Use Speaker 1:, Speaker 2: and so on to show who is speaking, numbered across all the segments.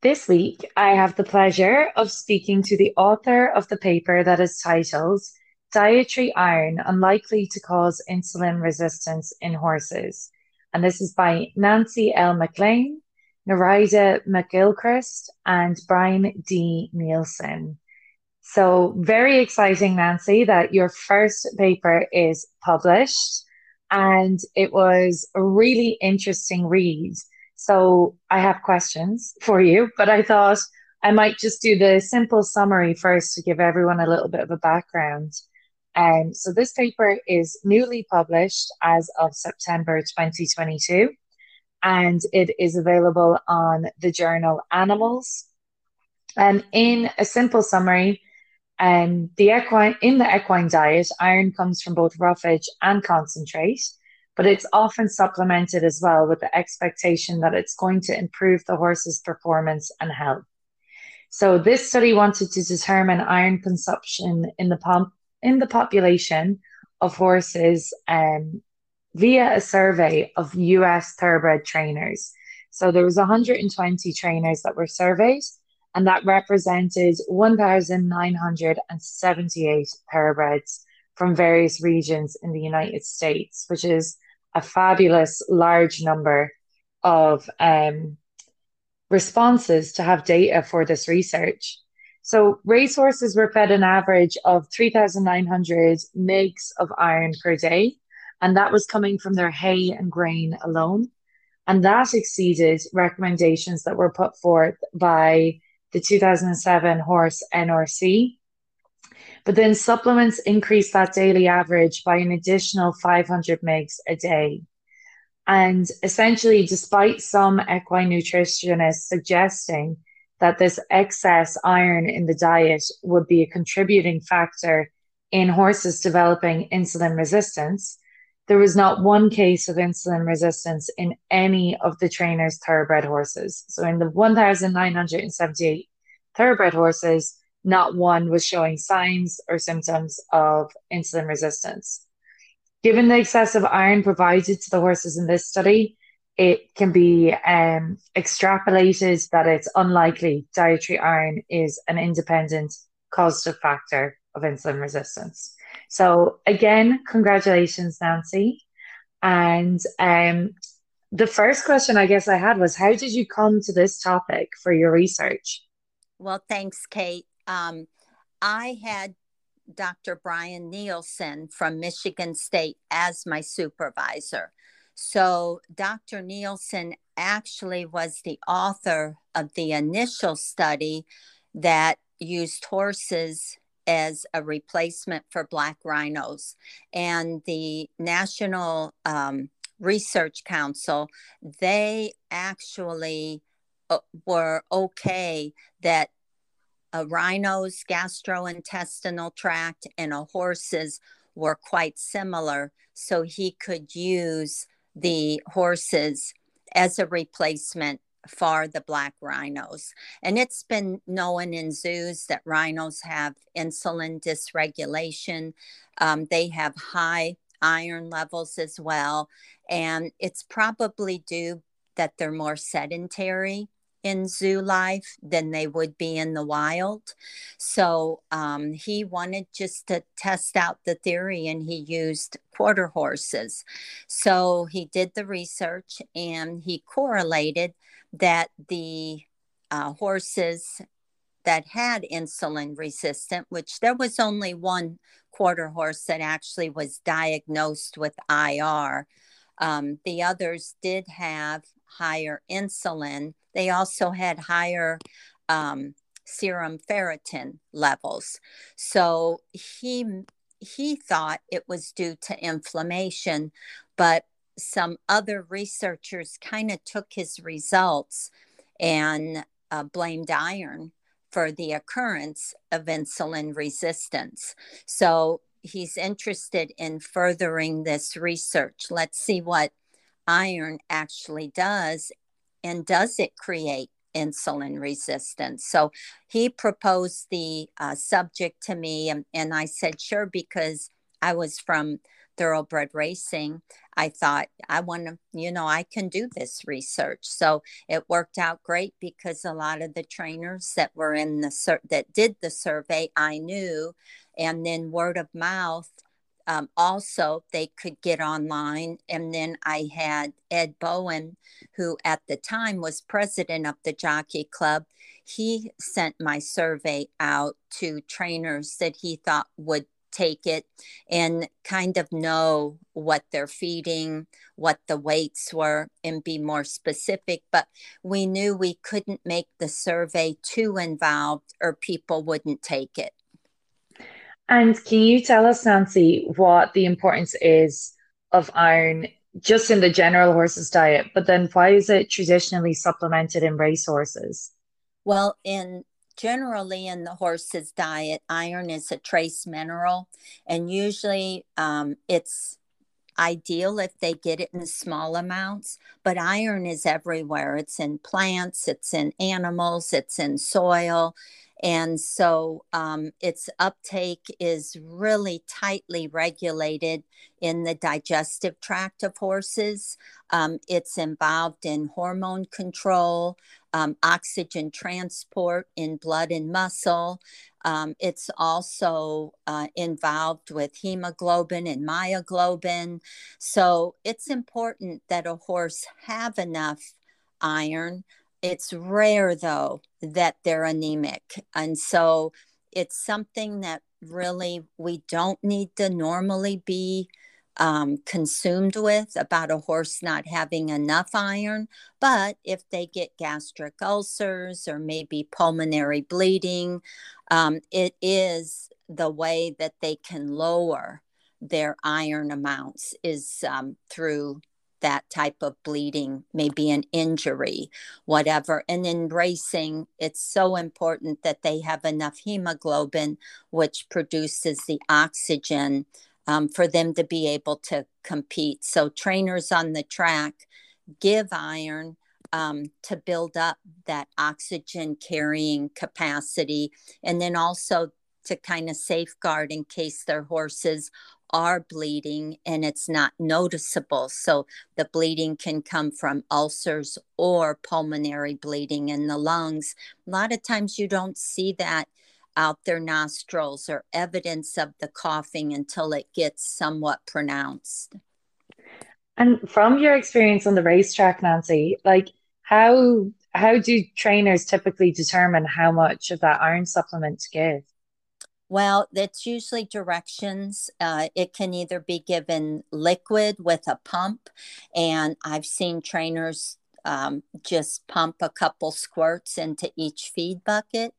Speaker 1: This week, I have the pleasure of speaking to the author of the paper that is titled Dietary Iron Unlikely to Cause Insulin Resistance in Horses. And this is by Nancy L. McLean Nerida McGilchrist, and Brian D. Nielsen. So, very exciting, Nancy, that your first paper is published. And it was a really interesting read. So, I have questions for you, but I thought I might just do the simple summary first to give everyone a little bit of a background. And um, so, this paper is newly published as of September 2022 and it is available on the journal Animals. And in a simple summary, um, the equine in the equine diet, iron comes from both roughage and concentrate, but it's often supplemented as well with the expectation that it's going to improve the horse's performance and health. So this study wanted to determine iron consumption in the pump in the population of horses um, via a survey of US thoroughbred trainers. So there was 120 trainers that were surveyed, and that represented 1,978 thoroughbreds from various regions in the United States, which is a fabulous large number of um, responses to have data for this research. So racehorses were fed an average of 3,900 mgs of iron per day, and that was coming from their hay and grain alone. And that exceeded recommendations that were put forth by the 2007 horse NRC. But then supplements increased that daily average by an additional 500 mgs a day. And essentially, despite some equine nutritionists suggesting that this excess iron in the diet would be a contributing factor in horses developing insulin resistance, there was not one case of insulin resistance in any of the trainer's thoroughbred horses. So, in the 1,978 thoroughbred horses, not one was showing signs or symptoms of insulin resistance. Given the excessive iron provided to the horses in this study, it can be um, extrapolated that it's unlikely dietary iron is an independent causative factor of insulin resistance. So again, congratulations, Nancy. And um, the first question I guess I had was, how did you come to this topic for your research?
Speaker 2: Well, thanks, Kate. Um, I had Dr. Brian Nielsen from Michigan State as my supervisor. So, Dr. Nielsen actually was the author of the initial study that used horses as a replacement for black rhinos. And the National um, Research Council, they actually uh, were okay that a rhino's gastrointestinal tract and a horse's were quite similar. So he could use the horses as a replacement for the black rhinos. And it's been known in zoos that rhinos have insulin dysregulation, um, they have high iron levels as well. And it's probably due that they're more sedentary in zoo life than they would be in the wild. So um, he wanted just to test out the theory and he used quarter horses. So he did the research and he correlated that the uh, horses that had insulin resistant, which there was only one quarter horse that actually was diagnosed with IR. Um, the others did have higher insulin. They also had higher um, serum ferritin levels. So he he thought it was due to inflammation, but some other researchers kind of took his results and uh, blamed iron for the occurrence of insulin resistance. So he's interested in furthering this research. Let's see what iron actually does and does it create insulin resistance? So he proposed the uh, subject to me, and, and I said, sure, because I was from thoroughbred racing. I thought, I want to, you know, I can do this research. So it worked out great because a lot of the trainers that were in the, that did the survey, I knew. And then word of mouth, um, also they could get online. And then I had Ed Bowen, who at the time was president of the Jockey Club. He sent my survey out to trainers that he thought would take it and kind of know what they're feeding, what the weights were, and be more specific. But we knew we couldn't make the survey too involved or people wouldn't take it.
Speaker 1: And can you tell us, Nancy, what the importance is of iron just in the general horse's diet, but then why is it traditionally supplemented in race horses?
Speaker 2: Well, in generally in the horse's diet, iron is a trace mineral, and usually um, it's ideal if they get it in small amounts. But iron is everywhere. It's in plants, it's in animals, it's in soil. And so um, its uptake is really tightly regulated in the digestive tract of horses. Um, it's involved in hormone control, um, oxygen transport in blood and muscle. Um, it's also uh, involved with hemoglobin and myoglobin. So it's important that a horse have enough iron. It's rare, though, that they're anemic. And so it's something that really we don't need to normally be um, consumed with about a horse not having enough iron. But if they get gastric ulcers or maybe pulmonary bleeding, um, it is the way that they can lower their iron amounts is um, through that type of bleeding, maybe an injury, whatever. And in racing, it's so important that they have enough hemoglobin, which produces the oxygen um, for them to be able to compete. So, trainers on the track give iron um, to build up that oxygen carrying capacity, and then also to kind of safeguard in case their horses are bleeding and it's not noticeable. So the bleeding can come from ulcers or pulmonary bleeding in the lungs. A lot of times you don't see that out their nostrils or evidence of the coughing until it gets somewhat pronounced.
Speaker 1: And from your experience on the racetrack, Nancy, like how how do trainers typically determine how much of that iron supplement to give?
Speaker 2: Well, it's usually directions. Uh, it can either be given liquid with a pump, and I've seen trainers um, just pump a couple squirts into each feed bucket.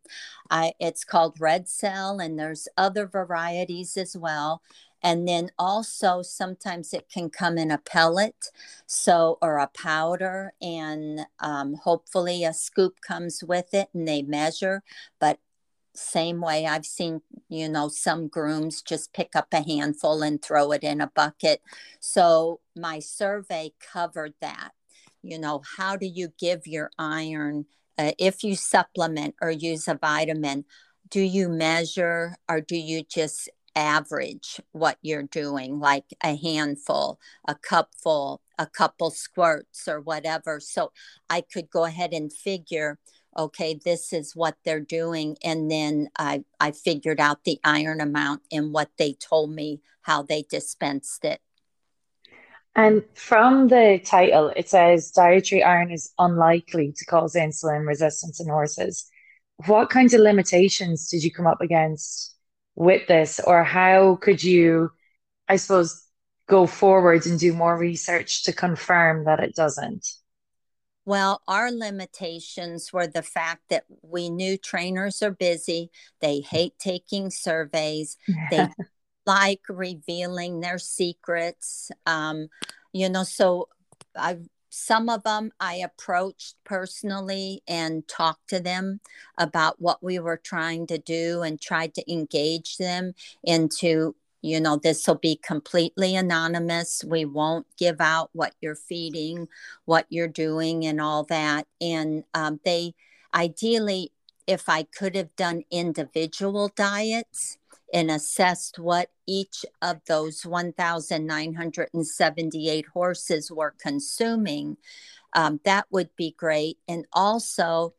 Speaker 2: I, it's called red cell, and there's other varieties as well. And then also sometimes it can come in a pellet, so or a powder, and um, hopefully a scoop comes with it, and they measure. But same way. I've seen, you know, some grooms just pick up a handful and throw it in a bucket. So my survey covered that. You know how do you give your iron uh, if you supplement or use a vitamin do you measure or do you just average what you're doing like a handful a cupful a couple squirts or whatever? So i could go ahead and figure okay this is what they're doing and then i i figured out the iron amount and what they told me how they dispensed it
Speaker 1: and from the title, it says dietary iron is unlikely to cause insulin resistance in horses. What kinds of limitations did you come up against with this, or how could you, I suppose, go forward and do more research to confirm that it doesn't?
Speaker 2: Well, our limitations were the fact that we knew trainers are busy. They hate taking surveys. They like revealing their secrets. Um, you know, so I some of them I approached personally and talked to them about what we were trying to do and tried to engage them into, you know, this will be completely anonymous. We won't give out what you're feeding, what you're doing, and all that. And um, they ideally, if I could have done individual diets, and assessed what each of those 1,978 horses were consuming, um, that would be great. And also,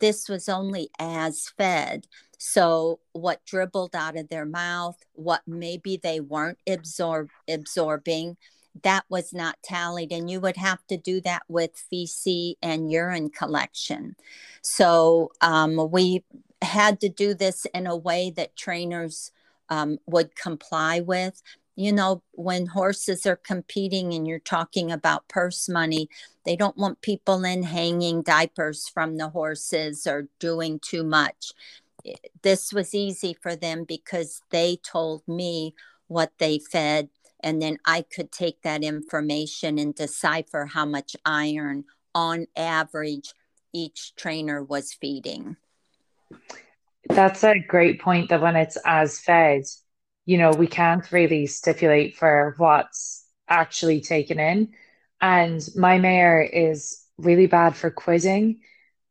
Speaker 2: this was only as fed. So, what dribbled out of their mouth, what maybe they weren't absorb- absorbing, that was not tallied. And you would have to do that with feces and urine collection. So, um, we had to do this in a way that trainers um, would comply with. You know, when horses are competing and you're talking about purse money, they don't want people in hanging diapers from the horses or doing too much. This was easy for them because they told me what they fed, and then I could take that information and decipher how much iron on average each trainer was feeding.
Speaker 1: That's a great point that when it's as fed, you know, we can't really stipulate for what's actually taken in. And my mare is really bad for quidding.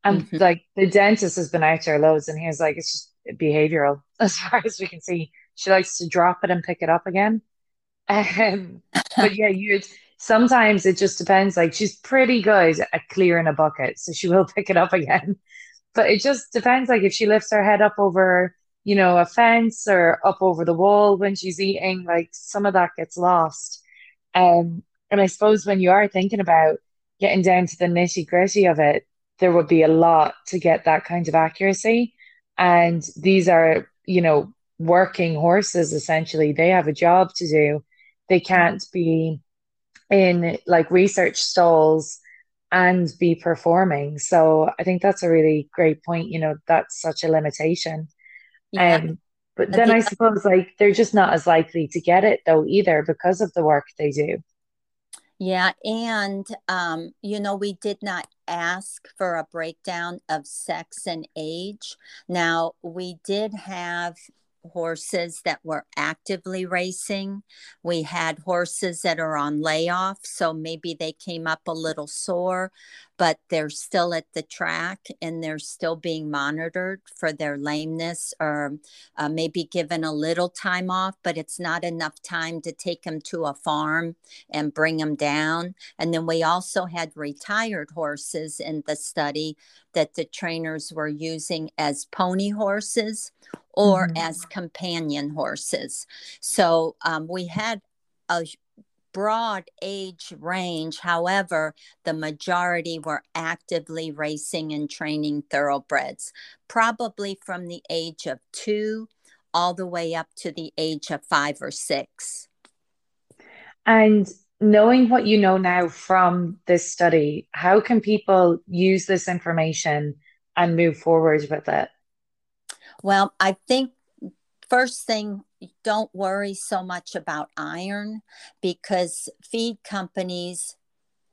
Speaker 1: And mm-hmm. like the dentist has been out there loads and he's like, it's just behavioral as far as we can see. She likes to drop it and pick it up again. Um, but yeah, you sometimes it just depends. Like she's pretty good at clearing a bucket, so she will pick it up again. But it just depends. Like if she lifts her head up over, you know, a fence or up over the wall when she's eating, like some of that gets lost. Um, and I suppose when you are thinking about getting down to the nitty gritty of it, there would be a lot to get that kind of accuracy. And these are, you know, working horses essentially. They have a job to do. They can't be in like research stalls and be performing. So I think that's a really great point. You know, that's such a limitation. Yeah. Um, but then I, I suppose like they're just not as likely to get it though either because of the work they do.
Speaker 2: Yeah, and um, you know, we did not ask for a breakdown of sex and age. Now, we did have horses that were actively racing. We had horses that are on layoff, so maybe they came up a little sore, but they're still at the track and they're still being monitored for their lameness or uh, maybe given a little time off, but it's not enough time to take them to a farm and bring them down. And then we also had retired horses in the study that the trainers were using as pony horses or mm-hmm. as companion horses. So um, we had a broad age range. However, the majority were actively racing and training thoroughbreds, probably from the age of two all the way up to the age of five or six.
Speaker 1: And knowing what you know now from this study, how can people use this information and move forward with it?
Speaker 2: Well, I think first thing, don't worry so much about iron because feed companies,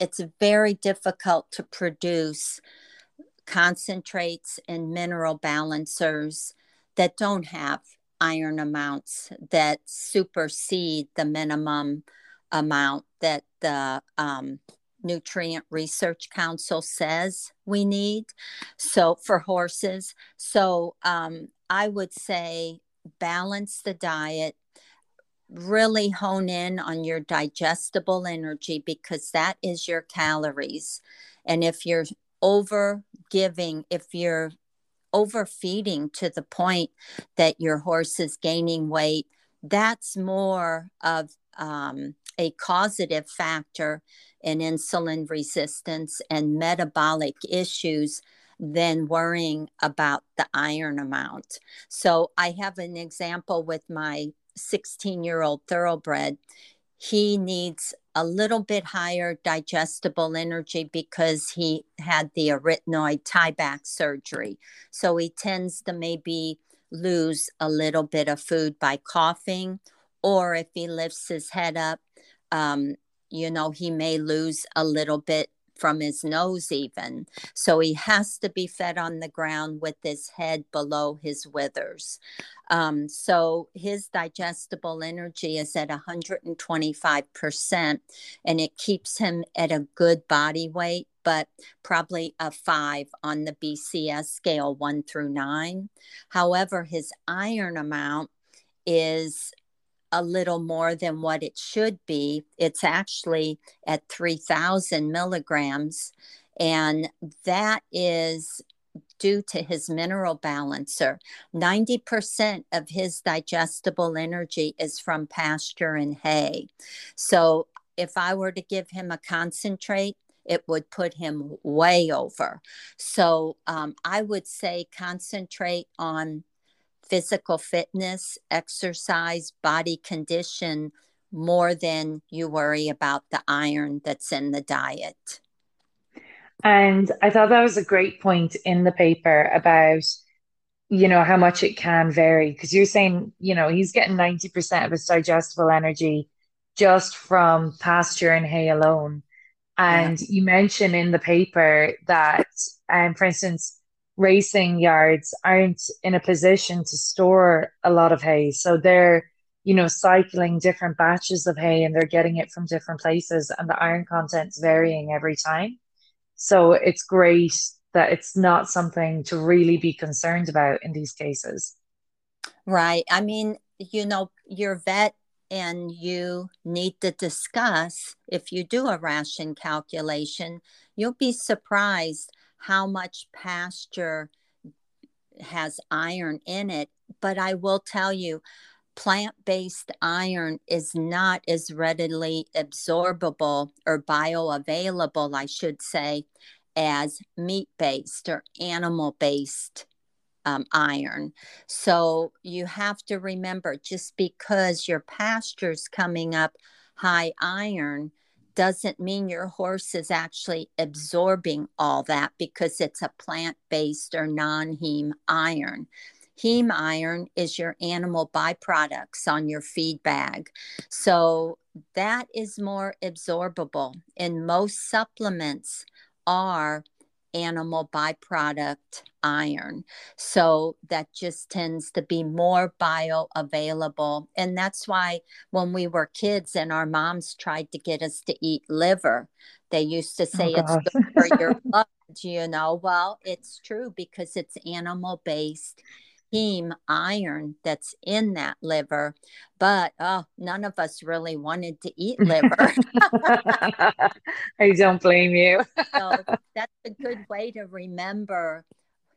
Speaker 2: it's very difficult to produce concentrates and mineral balancers that don't have iron amounts that supersede the minimum amount that the um, Nutrient Research Council says we need. So for horses, so um, I would say balance the diet, really hone in on your digestible energy because that is your calories. And if you're over giving, if you're overfeeding to the point that your horse is gaining weight, that's more of um, a causative factor in insulin resistance and metabolic issues than worrying about the iron amount. So I have an example with my 16 year old thoroughbred. He needs a little bit higher digestible energy because he had the arytenoid tieback surgery. So he tends to maybe lose a little bit of food by coughing, or if he lifts his head up, um, you know, he may lose a little bit from his nose, even. So he has to be fed on the ground with his head below his withers. Um, so his digestible energy is at 125%, and it keeps him at a good body weight, but probably a five on the BCS scale, one through nine. However, his iron amount is a little more than what it should be. It's actually at 3,000 milligrams, and that is due to his mineral balancer. 90% of his digestible energy is from pasture and hay. So if I were to give him a concentrate, it would put him way over. So um, I would say concentrate on physical fitness, exercise, body condition more than you worry about the iron that's in the diet.
Speaker 1: And I thought that was a great point in the paper about, you know, how much it can vary. Because you're saying, you know, he's getting 90% of his digestible energy just from pasture and hay alone. And yeah. you mentioned in the paper that, um, for instance, racing yards aren't in a position to store a lot of hay. So they're, you know, cycling different batches of hay and they're getting it from different places and the iron content's varying every time. So it's great that it's not something to really be concerned about in these cases.
Speaker 2: Right. I mean, you know, your vet and you need to discuss if you do a ration calculation, you'll be surprised how much pasture has iron in it. But I will tell you, plant based iron is not as readily absorbable or bioavailable, I should say, as meat based or animal based um, iron. So you have to remember just because your pasture's coming up high iron doesn't mean your horse is actually absorbing all that because it's a plant based or non heme iron. Heme iron is your animal byproducts on your feed bag. So that is more absorbable. And most supplements are animal byproduct iron. So that just tends to be more bioavailable. And that's why when we were kids and our moms tried to get us to eat liver, they used to oh, say oh, it's good for your blood, you know. Well, it's true because it's animal based heme iron that's in that liver but oh none of us really wanted to eat liver.
Speaker 1: I don't blame you.
Speaker 2: So that's a good way to remember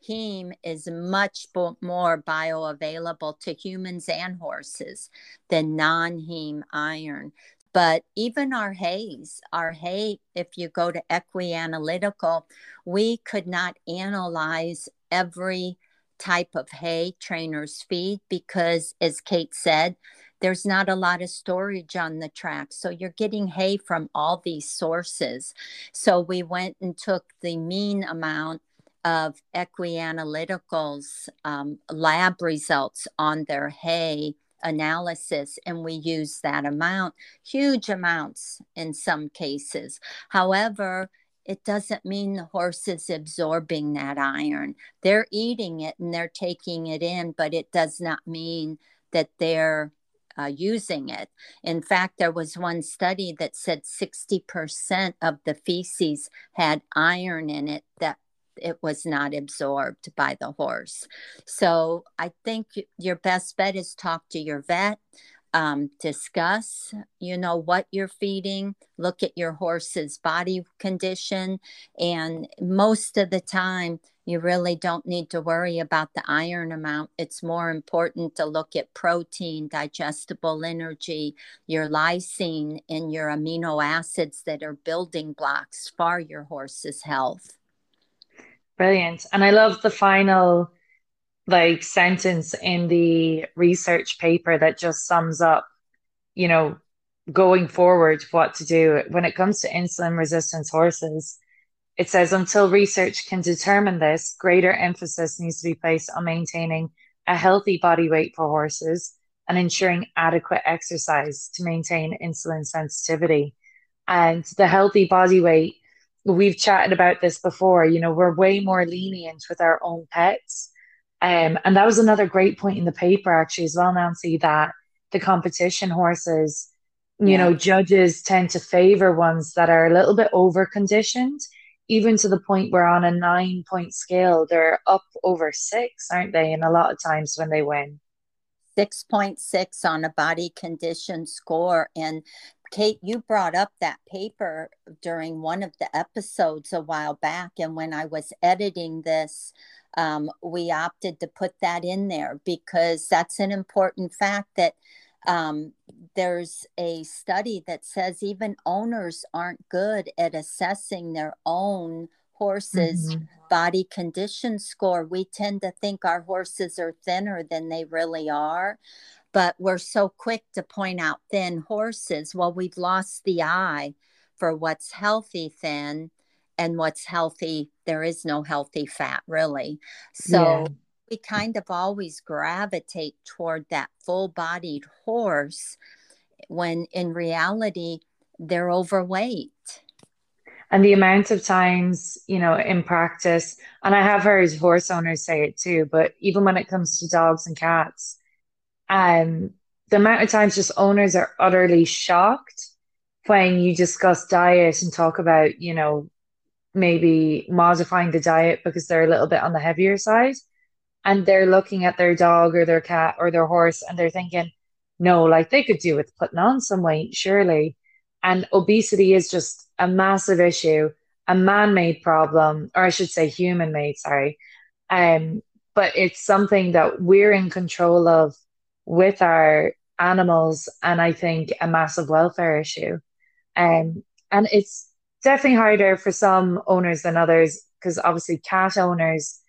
Speaker 2: heme is much more bioavailable to humans and horses than non-heme iron. But even our hays, our hay, if you go to Equi-Analytical, we could not analyze every type of hay trainers feed because, as Kate said, there's not a lot of storage on the track. So you're getting hay from all these sources. So we went and took the mean amount of Equi-Analytical's um, lab results on their hay analysis and we use that amount, huge amounts in some cases. However, it doesn't mean the horse is absorbing that iron. They're eating it and they're taking it in, but it does not mean that they're uh, using it. In fact, there was one study that said 60% of the feces had iron in it that it was not absorbed by the horse. So I think your best bet is talk to your vet um, discuss, you know, what you're feeding, look at your horse's body condition. And most of the time, you really don't need to worry about the iron amount. It's more important to look at protein, digestible energy, your lysine, and your amino acids that are building blocks for your horse's health.
Speaker 1: Brilliant. And I love the final like sentence in the research paper that just sums up, you know, going forward what to do when it comes to insulin resistance horses. It says until research can determine this, greater emphasis needs to be placed on maintaining a healthy body weight for horses and ensuring adequate exercise to maintain insulin sensitivity. And the healthy body weight we've chatted about this before, you know, we're way more lenient with our own pets. Um, and that was another great point in the paper, actually, as well, Nancy, that the competition horses, you yeah. know, judges tend to favor ones that are a little bit over conditioned, even to the point where on a nine point scale, they're up over six, aren't they? And a lot of times when they win.
Speaker 2: 6.6 on a body condition score. And Kate, you brought up that paper during one of the episodes a while back. And when I was editing this, um, we opted to put that in there because that's an important fact that um, there's a study that says even owners aren't good at assessing their own horses mm-hmm. body condition score we tend to think our horses are thinner than they really are but we're so quick to point out thin horses. Well, we've lost the eye for what's healthy thin and what's healthy. There is no healthy fat, really. So yeah. we kind of always gravitate toward that full bodied horse when in reality, they're overweight.
Speaker 1: And the amount of times, you know, in practice, and I have heard horse owners say it too, but even when it comes to dogs and cats, um, the amount of times just owners are utterly shocked when you discuss diet and talk about, you know, maybe modifying the diet because they're a little bit on the heavier side. And they're looking at their dog or their cat or their horse and they're thinking, no, like they could do with putting on some weight, surely. And obesity is just a massive issue, a man made problem, or I should say human made, sorry. Um, but it's something that we're in control of with our animals and I think a massive welfare issue. Um, and it's definitely harder for some owners than others because obviously cat owners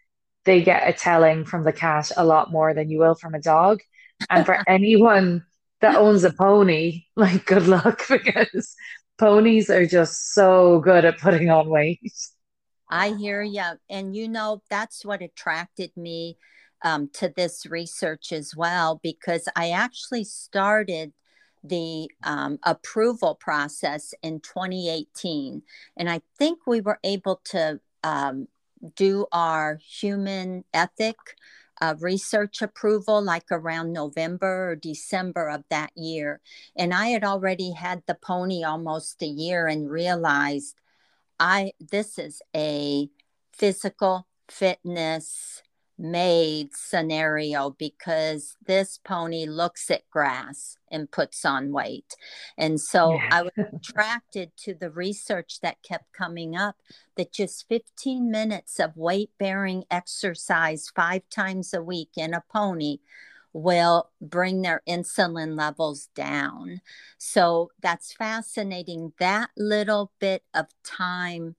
Speaker 1: they get a telling from the cat a lot more than you will from a dog. And for anyone that owns a pony, like good luck because ponies are just so good at putting on weight.
Speaker 2: I hear you. And you know, that's what attracted me um, to this research as well because I actually started the um, approval process in 2018. And I think we were able to um, do our human ethic uh, research approval like around November or December of that year. And I had already had the pony almost a year and realized I this is a physical fitness made scenario because this pony looks at grass and puts on weight. And so yeah. I was attracted to the research that kept coming up that just 15 minutes of weight bearing exercise five times a week in a pony will bring their insulin levels down. So that's fascinating. That little bit of time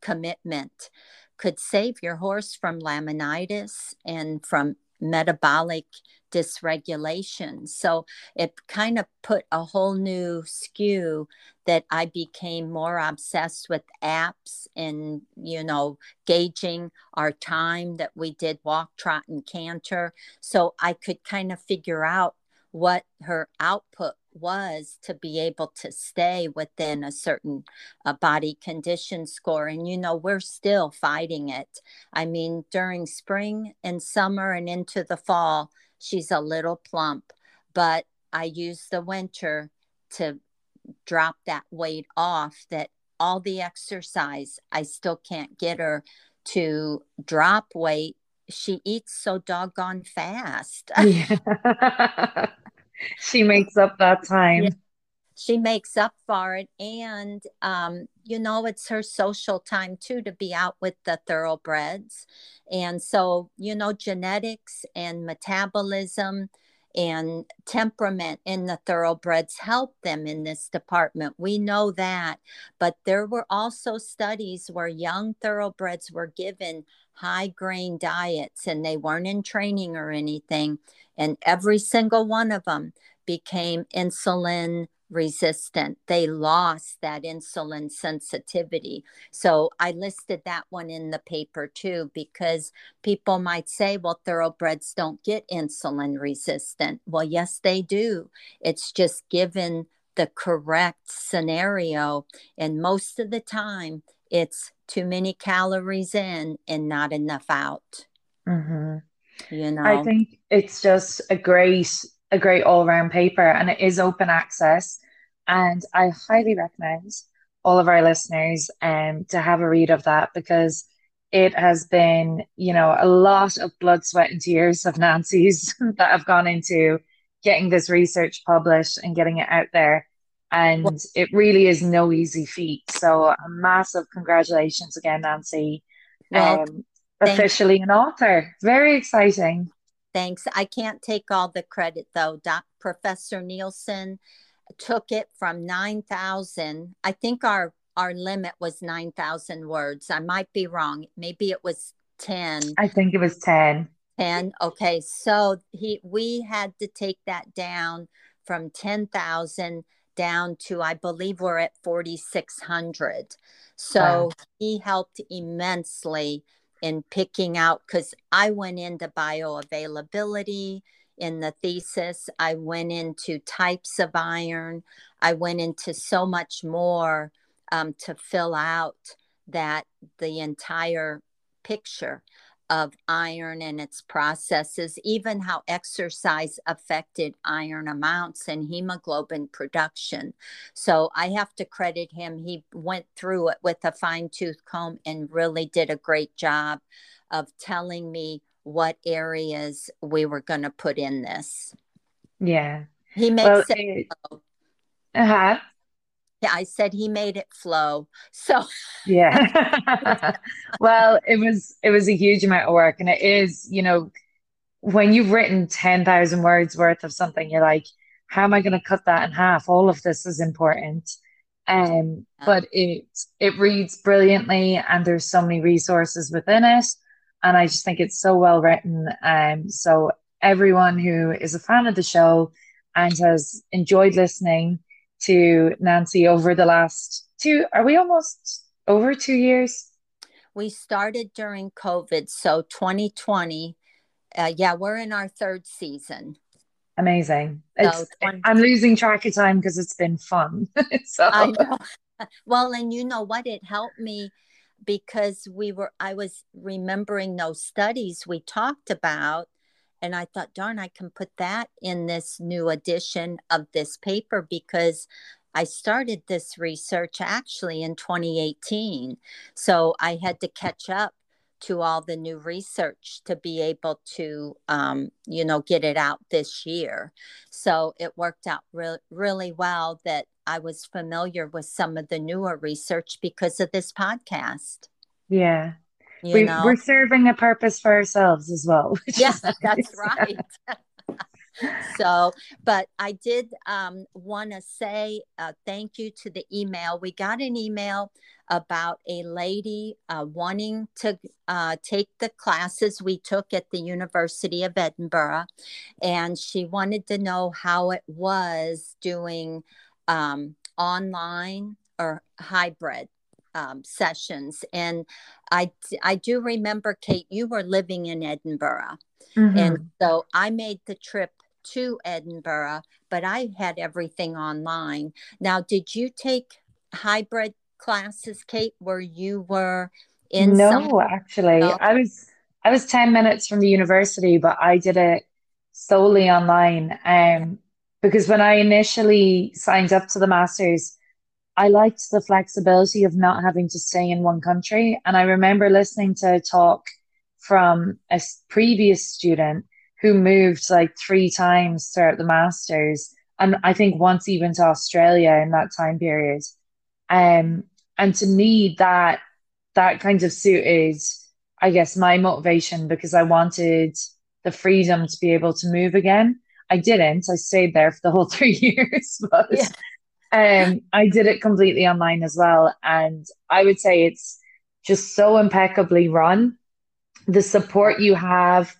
Speaker 2: commitment could save your horse from laminitis and from metabolic dysregulation. So it kind of put a whole new skew that I became more obsessed with apps and, you know, gauging our time that we did walk, trot, and canter. So I could kind of figure out what her output was to be able to stay within a certain uh, body condition score. And, you know, we're still fighting it. I mean, during spring and summer and into the fall, she's a little plump, but I use the winter to drop that weight off that all the exercise, I still can't get her to drop weight. She eats so doggone fast.
Speaker 1: Yeah. she makes up that time. Yeah.
Speaker 2: She makes up for it. And, um, you know, it's her social time too to be out with the thoroughbreds. And so, you know, genetics and metabolism and temperament in the thoroughbreds help them in this department. We know that. But there were also studies where young thoroughbreds were given high grain diets and they weren't in training or anything. And every single one of them became insulin resistant. They lost that insulin sensitivity. So I listed that one in the paper too, because people might say, well, thoroughbreds don't get insulin resistant. Well, yes, they do. It's just given the correct scenario. And most of the time, it's too many calories in and not enough out.
Speaker 1: Mm-hmm.
Speaker 2: You know,
Speaker 1: I think it's just a great, a great all-round paper, and it is open access. And I highly recommend all of our listeners um, to have a read of that because it has been, you know, a lot of blood, sweat, and tears of Nancy's that have gone into getting this research published and getting it out there. And well, it really is no easy feat. So, a massive congratulations again, Nancy. Well, um, officially an author. Very exciting.
Speaker 2: Thanks. I can't take all the credit though. Doc, Professor Nielsen took it from 9,000. I think our our limit was 9,000 words. I might be wrong. Maybe it was 10.
Speaker 1: I think it was 10.
Speaker 2: 10. Okay. So he we had to take that down from 10,000 down to I believe we're at 4600. So wow. he helped immensely in picking out cuz I went into bioavailability in the thesis. I went into types of iron. I went into so much more um, to fill out that the entire picture of iron and its processes, even how exercise affected iron amounts and hemoglobin production. So I have to credit him. He went through it with a fine tooth comb and really did a great job of telling me what areas we were going to put in this.
Speaker 1: Yeah.
Speaker 2: He makes well, it.
Speaker 1: Uh huh.
Speaker 2: Yeah, I said he made it flow. So
Speaker 1: yeah. well, it was it was a huge amount of work, and it is, you know, when you've written ten thousand words worth of something, you're like, how am I going to cut that in half? All of this is important. Um, but it it reads brilliantly, and there's so many resources within it and I just think it's so well written. Um, so everyone who is a fan of the show and has enjoyed listening to Nancy over the last two, are we almost over two years?
Speaker 2: We started during COVID, so 2020. Uh, yeah, we're in our third season.
Speaker 1: Amazing. So 20- I'm losing track of time because it's been fun. so.
Speaker 2: I know. Well, and you know what? It helped me because we were i was remembering those studies we talked about and i thought darn i can put that in this new edition of this paper because i started this research actually in 2018 so i had to catch up to all the new research to be able to um, you know get it out this year so it worked out re- really well that I was familiar with some of the newer research because of this podcast.
Speaker 1: Yeah. We, are serving a purpose for ourselves as well.
Speaker 2: Yes, nice. that's right. so, but I did um, want to say uh, thank you to the email. We got an email about a lady uh, wanting to uh, take the classes we took at the University of Edinburgh, and she wanted to know how it was doing um, online or hybrid um, sessions. And I, I do remember, Kate, you were living in Edinburgh. Mm-hmm. And so I made the trip to Edinburgh, but I had everything online. Now, did you take hybrid classes, Kate, where you were in?
Speaker 1: No, some- actually. I was I was ten minutes from the university, but I did it solely online. Um, because when I initially signed up to the masters, I liked the flexibility of not having to stay in one country. And I remember listening to a talk from a previous student who moved like three times throughout the masters, and I think once even to Australia in that time period. Um, and to me, that that kind of suited, I guess, my motivation because I wanted the freedom to be able to move again. I didn't. I stayed there for the whole three years, but yeah. Um, I did it completely online as well. And I would say it's just so impeccably run. The support you have,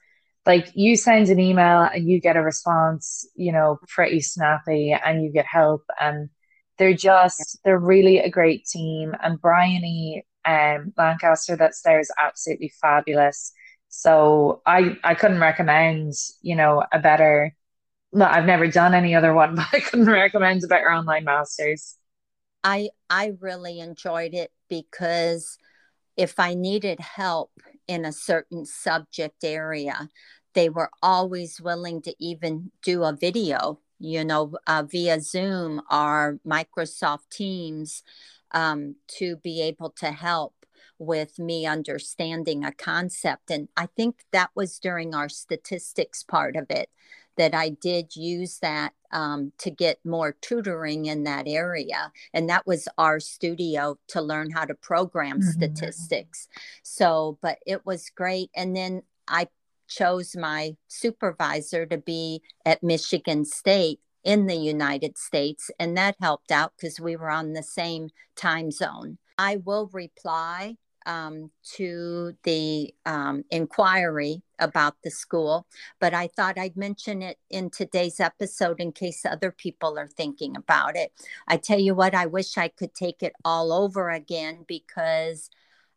Speaker 1: like you send an email and you get a response, you know, pretty snappy and you get help. And they're just, they're really a great team. And Bryony um, Lancaster that's there is absolutely fabulous. So I I couldn't recommend, you know, a better I've never done any other one, but I couldn't recommend a better online masters.
Speaker 2: I I really enjoyed it because if I needed help in a certain subject area, they were always willing to even do a video, you know, uh, via Zoom or Microsoft Teams um, to be able to help with me understanding a concept. And I think that was during our statistics part of it that I did use that um, to get more tutoring in that area. And that was RStudio to learn how to program mm-hmm. statistics. So, but it was great. And then I chose my supervisor to be at Michigan State in the United States. And that helped out because we were on the same time zone. I will reply um, to the um, inquiry about the school, but I thought I'd mention it in today's episode in case other people are thinking about it. I tell you what, I wish I could take it all over again because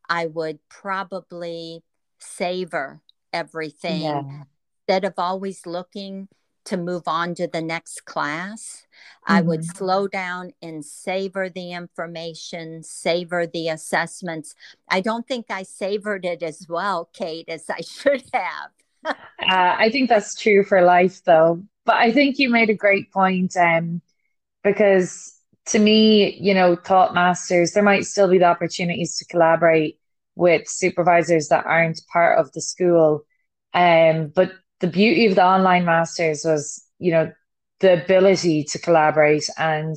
Speaker 2: I would probably savor everything yeah. instead of always looking to move on to the next class. Mm-hmm. I would mm-hmm. slow down and savor the information, savor the assessments. I don't think I savored it as well, Kate, as I should have.
Speaker 1: uh, I think that's true for life, though. But I think you made a great point um, because to me, you know, thought masters, there might still be the opportunities to collaborate with supervisors that aren't part of the school. Um, but the beauty of the online masters was, you know, the ability to collaborate. And,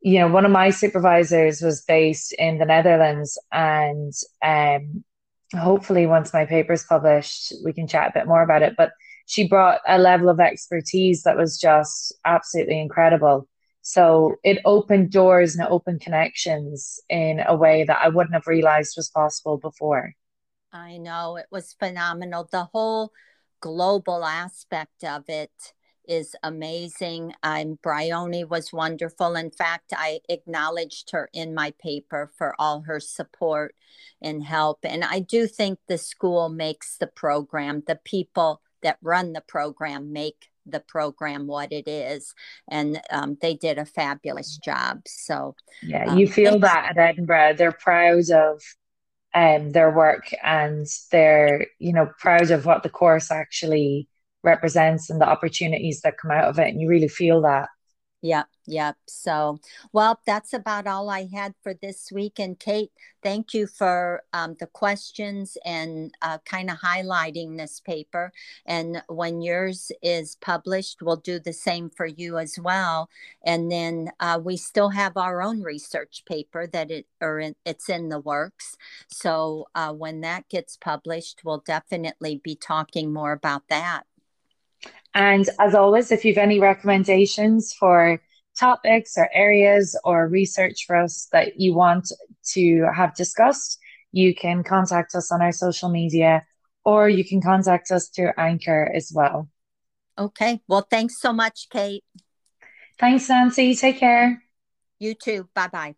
Speaker 1: you know, one of my supervisors was based in the Netherlands. And um, hopefully, once my paper is published, we can chat a bit more about it. But she brought a level of expertise that was just absolutely incredible. So it opened doors and it opened connections in a way that I wouldn't have realized was possible before.
Speaker 2: I know it was phenomenal. The whole global aspect of it is amazing. I'm Bryony was wonderful. In fact, I acknowledged her in my paper for all her support and help. And I do think the school makes the program, the people that run the program make the program what it is and um, they did a fabulous job so
Speaker 1: yeah you um, feel that at edinburgh they're proud of um, their work and they're you know proud of what the course actually represents and the opportunities that come out of it. And you really feel that
Speaker 2: Yep, yep. So, well, that's about all I had for this week. And Kate, thank you for um, the questions and uh, kind of highlighting this paper. And when yours is published, we'll do the same for you as well. And then uh, we still have our own research paper that it or it's in the works. So uh, when that gets published, we'll definitely be talking more about that.
Speaker 1: And as always, if you've any recommendations for topics or areas or research for us that you want to have discussed, you can contact us on our social media or you can contact us through Anchor as well.
Speaker 2: Okay. Well, thanks so much, Kate.
Speaker 1: Thanks, Nancy. Take care.
Speaker 2: You too. Bye bye.